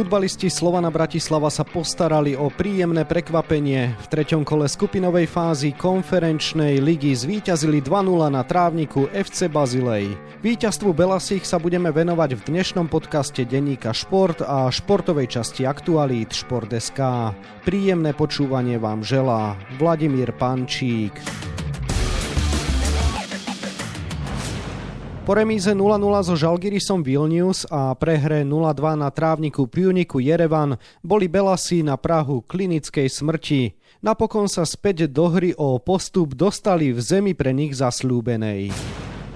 Futbalisti Slovana Bratislava sa postarali o príjemné prekvapenie. V treťom kole skupinovej fázy konferenčnej ligy zvíťazili 2-0 na trávniku FC Bazilej. Výťazstvu Belasich sa budeme venovať v dnešnom podcaste denníka Šport a športovej časti Aktualít Šport.sk. Príjemné počúvanie vám želá Vladimír Pančík. Po remíze 0-0 so Žalgirisom Vilnius a prehre 0-2 na trávniku Pioniku Jerevan boli Belasi na Prahu klinickej smrti. Napokon sa späť do hry o postup dostali v zemi pre nich zaslúbenej.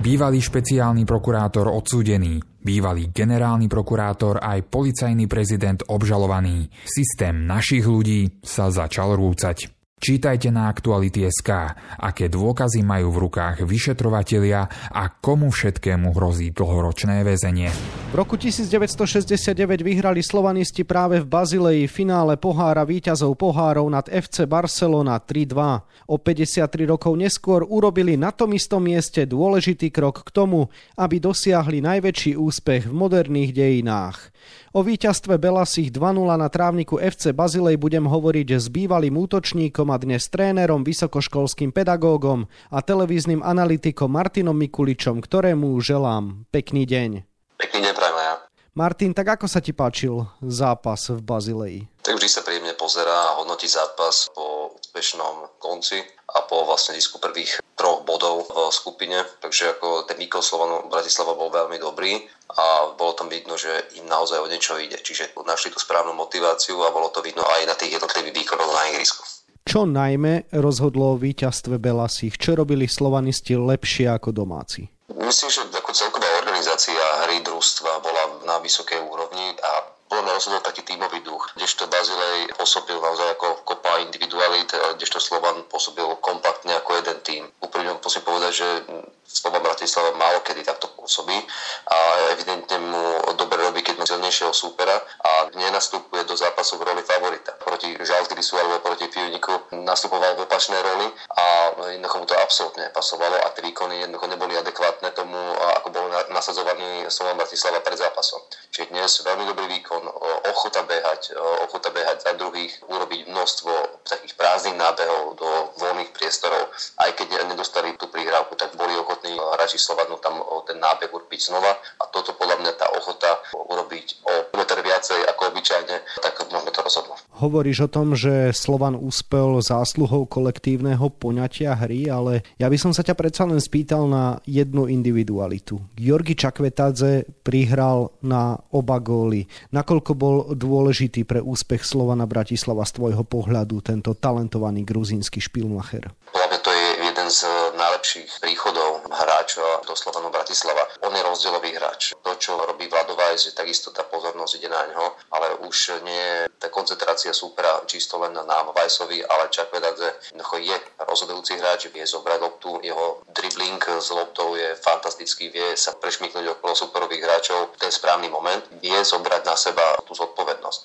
Bývalý špeciálny prokurátor odsúdený, bývalý generálny prokurátor aj policajný prezident obžalovaný. Systém našich ľudí sa začal rúcať. Čítajte na Aktuality.sk, aké dôkazy majú v rukách vyšetrovatelia a komu všetkému hrozí dlhoročné väzenie. V roku 1969 vyhrali slovanisti práve v Bazileji finále pohára víťazov pohárov nad FC Barcelona 3-2. O 53 rokov neskôr urobili na tom istom mieste dôležitý krok k tomu, aby dosiahli najväčší úspech v moderných dejinách. O víťazstve Belasich 2-0 na trávniku FC Bazilej budem hovoriť s bývalým útočníkom a dnes trénerom, vysokoškolským pedagógom a televíznym analytikom Martinom Mikuličom, ktorému želám pekný deň. Pekný deň prajem ja. Martin, tak ako sa ti páčil zápas v Bazileji? Tak vždy sa príjemne pozerá a hodnotí zápas po úspešnom konci a po vlastne zisku prvých troch bodov v skupine. Takže ako ten výkon Slovanu Bratislava bol veľmi dobrý a bolo tam vidno, že im naozaj o niečo ide. Čiže našli tú správnu motiváciu a bolo to vidno aj na tých jednotlivých výkonoch na ihrisku. Čo najmä rozhodlo o víťazstve Belasich? Čo robili slovanisti lepšie ako domáci? Myslím, že ako celková organizácia hry družstva bola na vysokej úrovni a bolo rozhodol taký tímový duch, kdežto Bazilej pôsobil naozaj ako kopa individualit, kdežto Slovan pôsobil kompaktne ako jeden tým. Úprimne musím povedať, že Slovan Bratislava málo kedy takto pôsobí a evidentne mu dobre robí, keď má silnejšieho súpera a nenastupuje do zápasu v roli favorita. Proti Žalgirisu alebo proti Pioniku nastupoval v opačnej roli a jednoducho mu to absolútne pasovalo a tie výkony jednoducho neboli adekvátne tomu, nasadzovaný Slovan Bratislava pred zápasom. Čiže dnes veľmi dobrý výkon, ochota behať, ochota behať za druhých, urobiť množstvo takých prázdnych nábehov do voľných priestorov, aj keď nedostali tú prihrávku, tak boli ochotní hráči Slovanu tam ten nábeh urobiť znova a toto podľa mňa tá ochota urobiť o meter viacej ako obyčajne, tak môžeme to rozhodlo. Hovoríš o tom, že Slovan úspel zásluhou kolektívneho poňatia hry, ale ja by som sa ťa predsa len spýtal na jednu individualitu. Georgi Čakvetadze prihral na oba góly. Nakoľko bol dôležitý pre úspech Slovana Bratislava z tvojho pohľadu tento talentovaný gruzínsky špilmacher? z najlepších príchodov hráčov do Slovanu Bratislava. On je rozdielový hráč. To, čo robí Vladovajs, že takisto tá pozornosť ide na ňo, ale už nie je tá koncentrácia súpera čisto len na Vajsovi, ale Čakvedadze je rozhodujúci hráč, vie zobrať loptu, jeho dribbling s loptou je fantastický, vie sa prešmiknúť okolo superových hráčov v ten správny moment, vie zobrať na seba tú zodpovednosť.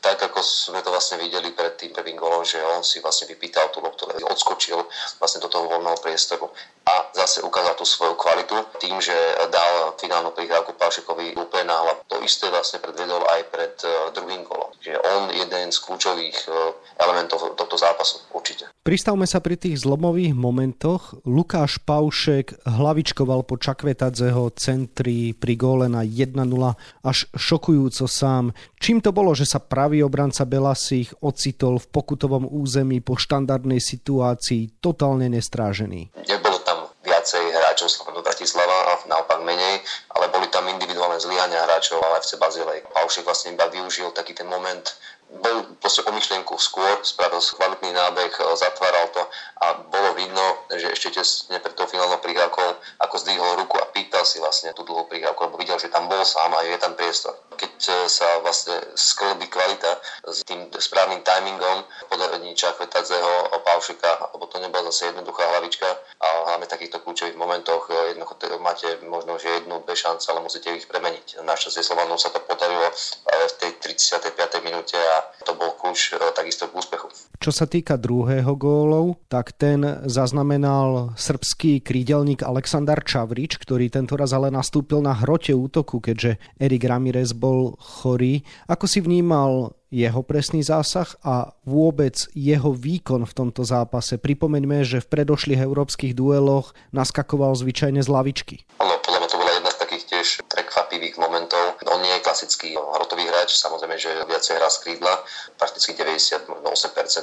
Tak ako sme to vlastne videli pred tým prvým golom, že on si vlastne vypýtal tú loptu, odskočil vlastne do toho voľného priestoru. Priestoru a zase ukázal tú svoju kvalitu tým, že dal finálnu prihrávku Palšikovi úplne na hlavu. To isté vlastne predvedol aj pred uh, druhým golom. Čiže on jeden z kľúčových uh, elementov tohto zápasu určite. Pristavme sa pri tých zlomových momentoch. Lukáš Paušek hlavičkoval po Čakvetadzeho centri pri góle na 1-0 až šokujúco sám. Čím to bolo, že sa pravý obranca Belasich ocitol v pokutovom území po štandardnej situácii totálne nestrážený? Nebolo tam viacej hráčov Slovanu Naopak menej, ale boli tam individuálne zlyhania hráčov ale FC Bazilej. Paušek vlastne iba využil taký ten moment bol proste o myšlienku skôr, spravil kvalitný nábeh, e, zatváral to a bolo vidno, že ešte tesne pred tou finálnou prihrávkou, ako zdvihol ruku a pýtal si vlastne tú dlhú prihrávku, lebo videl, že tam bol sám a je tam priestor. Keď e, sa vlastne sklbí kvalita s tým správnym timingom podarení Čakvetadzeho, Paušika, lebo to nebola zase jednoduchá hlavička a hlavne v takýchto kľúčových momentoch e, jednoducho máte možno, že jednu, dve šance, ale musíte ich premeniť. Našťastie Slovanom sa to podarilo v tej 35. minúte a to bol kľúč e, takisto k úspechu. Čo sa týka druhého gólov, tak ten zaznamenal srbský krídelník Aleksandar Čavrič, ktorý tentoraz ale nastúpil na hrote útoku, keďže Erik Ramirez bol chorý. Ako si vnímal jeho presný zásah a vôbec jeho výkon v tomto zápase. Pripomeňme, že v predošlých európskych dueloch naskakoval zvyčajne z lavičky. Áno, podľa mňa to bola jedna z takých tiež prekvapivých. On nie je klasický hrotový hráč, samozrejme, že viacej hrá z krídla, prakticky 98%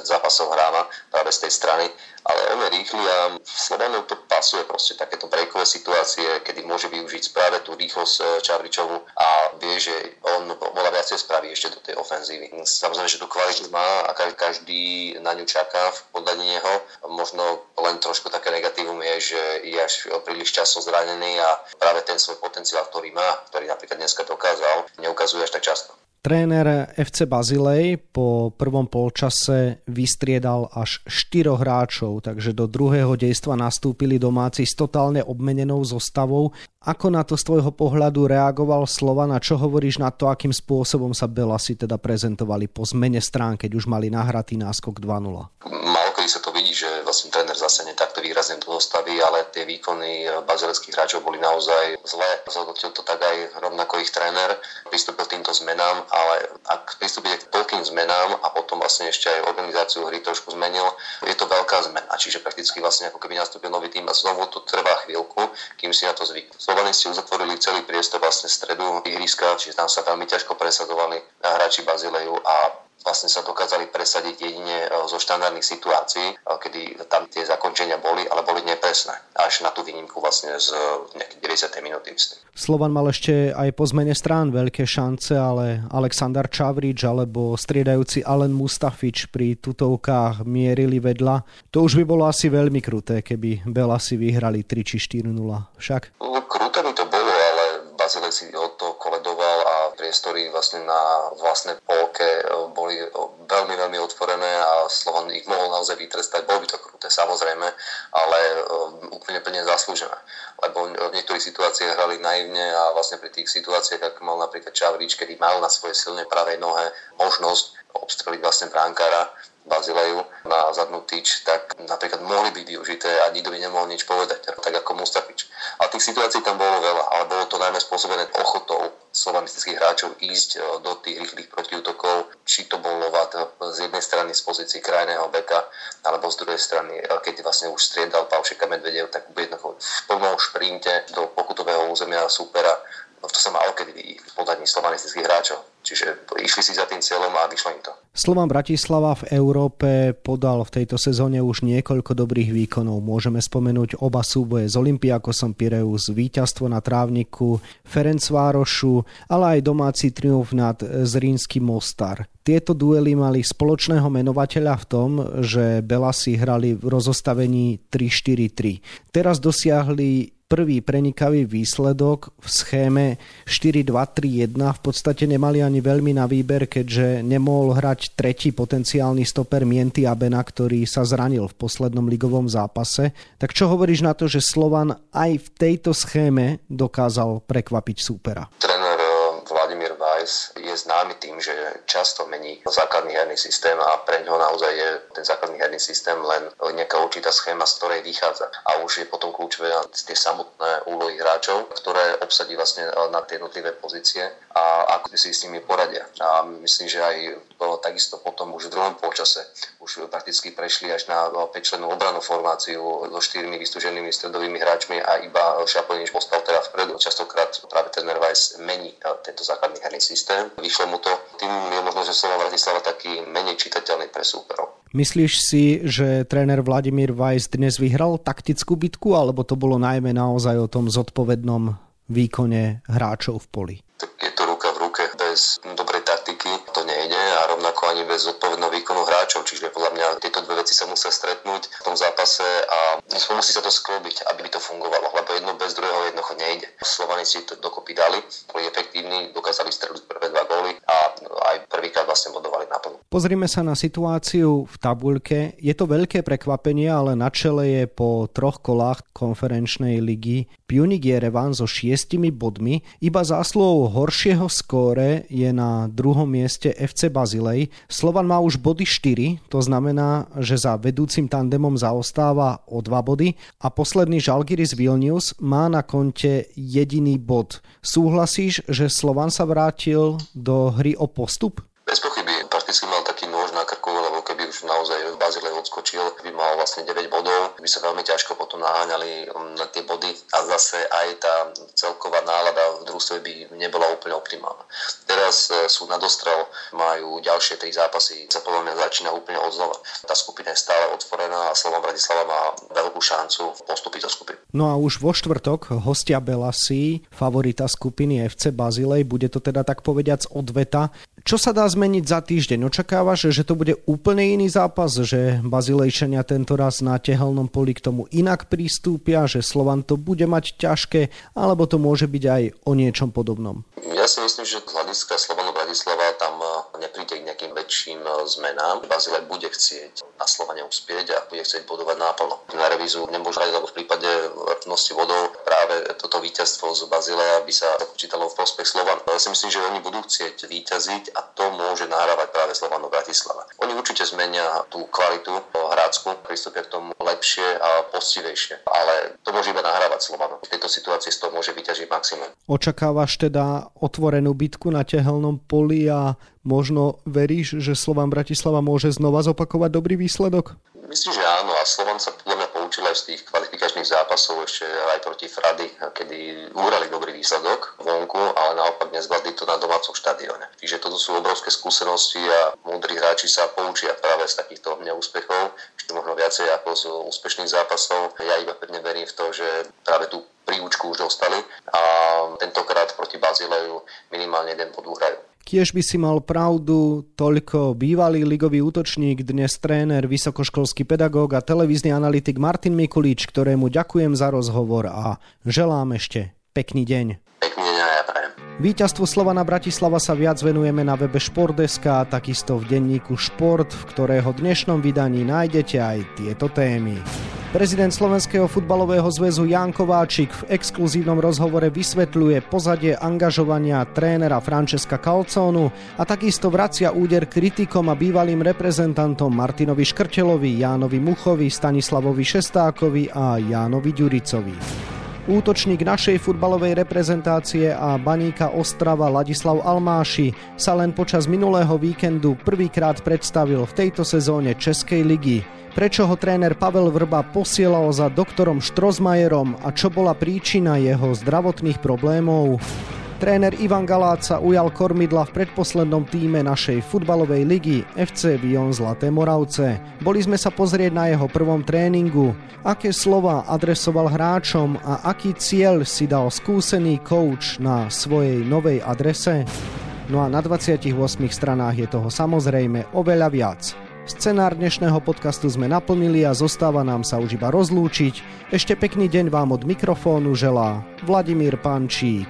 zápasov hráva práve z tej strany, ale on je rýchly a Slovanu to pasuje proste takéto breakové situácie, kedy môže využiť práve tú rýchlosť eh, Čavričovu a vie, že on veľa viacej spraví ešte do tej ofenzívy. Samozrejme, že tú kvalitu má a každý na ňu čaká podaní neho. Možno len trošku také negatívum je, že je až príliš často zranený a práve ten svoj potenciál, ktorý má, ktorý napríklad dneska dokázal, neukazuje až tak často. Tréner FC Bazilej po prvom polčase vystriedal až 4 hráčov, takže do druhého dejstva nastúpili domáci s totálne obmenenou zostavou. Ako na to z tvojho pohľadu reagoval Slovan a čo hovoríš na to, akým spôsobom sa Belasi teda prezentovali po zmene strán, keď už mali nahratý náskok 2-0? Málo kedy sa to vidí, že vlastne tréner zase takto výrazne do zostavy, ale tie výkony bazileckých hráčov boli naozaj zlé. Zhodnotil to tak aj rovnako ich tréner, pristúpil týmto zmenám ale ak pristúpite k toľkým zmenám a potom vlastne ešte aj organizáciu hry trošku zmenil, je to veľká zmena. Čiže prakticky vlastne ako keby nastúpil nový tým a znovu to trvá chvíľku, kým si na to zvyknú. Slovanisti uzatvorili celý priestor vlastne stredu ihriska, čiže tam sa veľmi ťažko presadovali hráči Bazileju a vlastne sa dokázali presadiť jedine e, zo štandardných situácií, e, kedy tam tie zakončenia boli, ale boli nepresné. Až na tú výnimku vlastne z nejakej 90. minúty. Slovan mal ešte aj po zmene strán veľké šance, ale Aleksandar Čavrič alebo striedajúci Alen Mustafič pri tutovkách mierili vedľa. To už by bolo asi veľmi kruté, keby Belasi vyhrali 3 či 4-0. Však? No, kruté by to bolo, ale Bazilek si od toho koledoval a priestory vlastne na vlastnej polke e, boli e, veľmi, veľmi otvorené a Slovan ich mohol naozaj vytrestať. Bolo by to kruté, samozrejme, ale e, úplne plne zaslúžené. Lebo v niektorých situáciách hrali naivne a vlastne pri tých situáciách, ako mal napríklad Čavrič, kedy mal na svojej silnej pravej nohe možnosť obstreliť vlastne bránkára, Bazileju na zadnú tyč, tak napríklad mohli byť využité a nikto by nemohol nič povedať, tak ako Mustafič. A tých situácií tam bolo veľa, ale bolo to najmä spôsobené ochotou slovanistických hráčov ísť e, do tých rýchlych protiútokov, či to bol Lovat z jednej strany z pozícii krajného beka, alebo z druhej strany, e, keď vlastne už striedal Pavšeka Medvedev, tak v plnom šprinte do pokutového územia supera to sa malo kedy podaní slovanistických hráčov. Čiže išli si za tým cieľom a vyšlo im to. Slovan Bratislava v Európe podal v tejto sezóne už niekoľko dobrých výkonov. Môžeme spomenúť oba súboje z Olympiakosom Pireus, víťazstvo na trávniku Ferencvárošu, ale aj domáci triumf nad Zrínskym Mostar. Tieto duely mali spoločného menovateľa v tom, že Belasi hrali v rozostavení 3-4-3. Teraz dosiahli prvý prenikavý výsledok v schéme 4-2-3-1. V podstate nemali ani veľmi na výber, keďže nemohol hrať tretí potenciálny stoper Mienty Abena, ktorý sa zranil v poslednom ligovom zápase. Tak čo hovoríš na to, že Slovan aj v tejto schéme dokázal prekvapiť súpera? Weiss je známy tým, že často mení základný herný systém a pre ňo naozaj je ten základný herný systém len nejaká určitá schéma, z ktorej vychádza. A už je potom kľúčové tie samotné úlohy hráčov, ktoré obsadí vlastne na tie jednotlivé pozície a ako si s nimi poradia. A myslím, že aj takisto potom už v druhom polčase už prakticky prešli až na 5-člennú obranú formáciu so štyrmi vystúženými stredovými hráčmi a iba Šaplinič postal teda vpredu. Častokrát práve ten Weiss mení tento základný herný systém. Vyšlo mu to, tým je možno, že Slova Bratislava taký menej čitateľný pre súperov. Myslíš si, že tréner Vladimír Weiss dnes vyhral taktickú bitku, alebo to bolo najmä naozaj o tom zodpovednom výkone hráčov v poli? Tak je to ruka v ruke. Bez dobrej rovnako ani bez zodpovedného výkonu hráčov. Čiže podľa mňa tieto dve veci sa musia stretnúť v tom zápase a musí sa to sklobiť, aby to fungovalo, lebo jedno bez druhého jednoducho nejde. Slovani si to dokopy dali, boli efektívni, dokázali streliť prvé dva góly a aj prvýkrát vlastne bodovali naplno. Pozrime sa na situáciu v tabuľke. Je to veľké prekvapenie, ale na čele je po troch kolách konferenčnej ligy Punic Jerevan so šiestimi bodmi. Iba zásluhou horšieho skóre je na druhom mieste FC Bazilej Bazilej. Slovan má už body 4, to znamená, že za vedúcim tandemom zaostáva o 2 body a posledný Žalgiris Vilnius má na konte jediný bod. Súhlasíš, že Slovan sa vrátil do hry o postup? Bazile odskočil, by mal vlastne 9 bodov, by sa veľmi ťažko potom naháňali um, na tie body a zase aj tá celková nálada v družstve by nebola úplne optimálna. Teraz e, sú na dostrel, majú ďalšie tri zápasy, sa podľa mňa začína úplne od znova. Tá skupina je stále otvorená a Slovan Bratislava má veľkú šancu postúpiť do skupiny. No a už vo štvrtok hostia Belasi, favorita skupiny FC Bazilej, bude to teda tak povediac odveta. Čo sa dá zmeniť za týždeň? Očakávaš, že to bude úplne iný zápas, že Bazilejčania tento raz na tehelnom poli k tomu inak prístúpia, že Slovan to bude mať ťažké, alebo to môže byť aj o niečom podobnom? Ja si myslím, že z hľadiska Slovanu Bratislava tam eh, nepríde k nejakým väčším eh, zmenám. Bazilej bude chcieť na Slovane uspieť a bude chcieť bodovať náplno. Na revízu nemôže hrať, lebo v prípade vrtnosti vodov práve toto víťazstvo z Bazileja by sa počítalo v prospech Slovan. Ja si myslím, že oni budú chcieť víťaziť a to môže nahrávať práve Slovanu Bratislava. Oni určite zmenia tú kvalitu hrácku, pristúpia k tomu lepšie a postivejšie, ale to môže iba nahrávať Slovanu. V tejto situácii z toho môže vyťažiť maximum. Očakávaš teda otvorenú bitku na tehelnom poli a možno veríš, že Slovan Bratislava môže znova zopakovať dobrý výsledok? Myslím, že áno a Slovan sa podľa mňa poučil aj z tých kvalifikačných zápasov ešte aj proti Frady, kedy úrali dobrý výsledok vonku, ale naopak nezvládli to na domácom štadióne. Čiže toto sú obrovské skúsenosti a múdri hráči sa poučia práve z takýchto neúspechov, ešte možno viacej ako z úspešných zápasov. Ja iba pevne verím v to, že práve tú príučku už dostali a tentokrát proti Bazileju minimálne jeden bod uhrajú. Kiež by si mal pravdu, toľko bývalý ligový útočník, dnes tréner, vysokoškolský pedagóg a televízny analytik Martin Mikulič, ktorému ďakujem za rozhovor a želám ešte pekný deň. Pekný deň ja prajem. Víťazstvu Slovana Bratislava sa viac venujeme na webe Športdeska a takisto v denníku Šport, v ktorého dnešnom vydaní nájdete aj tieto témy. Prezident Slovenského futbalového zväzu Jan Kováčik v exkluzívnom rozhovore vysvetľuje pozadie angažovania trénera Francesca Calcónu a takisto vracia úder kritikom a bývalým reprezentantom Martinovi Škrtelovi, Jánovi Muchovi, Stanislavovi Šestákovi a Jánovi Ďuricovi. Útočník našej futbalovej reprezentácie a baníka Ostrava Ladislav Almáši sa len počas minulého víkendu prvýkrát predstavil v tejto sezóne Českej ligy prečo ho tréner Pavel Vrba posielal za doktorom Štrozmajerom a čo bola príčina jeho zdravotných problémov. Tréner Ivan Galáca ujal kormidla v predposlednom týme našej futbalovej ligy FC Vion Zlaté Moravce. Boli sme sa pozrieť na jeho prvom tréningu, aké slova adresoval hráčom a aký cieľ si dal skúsený coach na svojej novej adrese. No a na 28 stranách je toho samozrejme oveľa viac. Scenár dnešného podcastu sme naplnili a zostáva nám sa už iba rozlúčiť. Ešte pekný deň vám od mikrofónu želá Vladimír Pančík.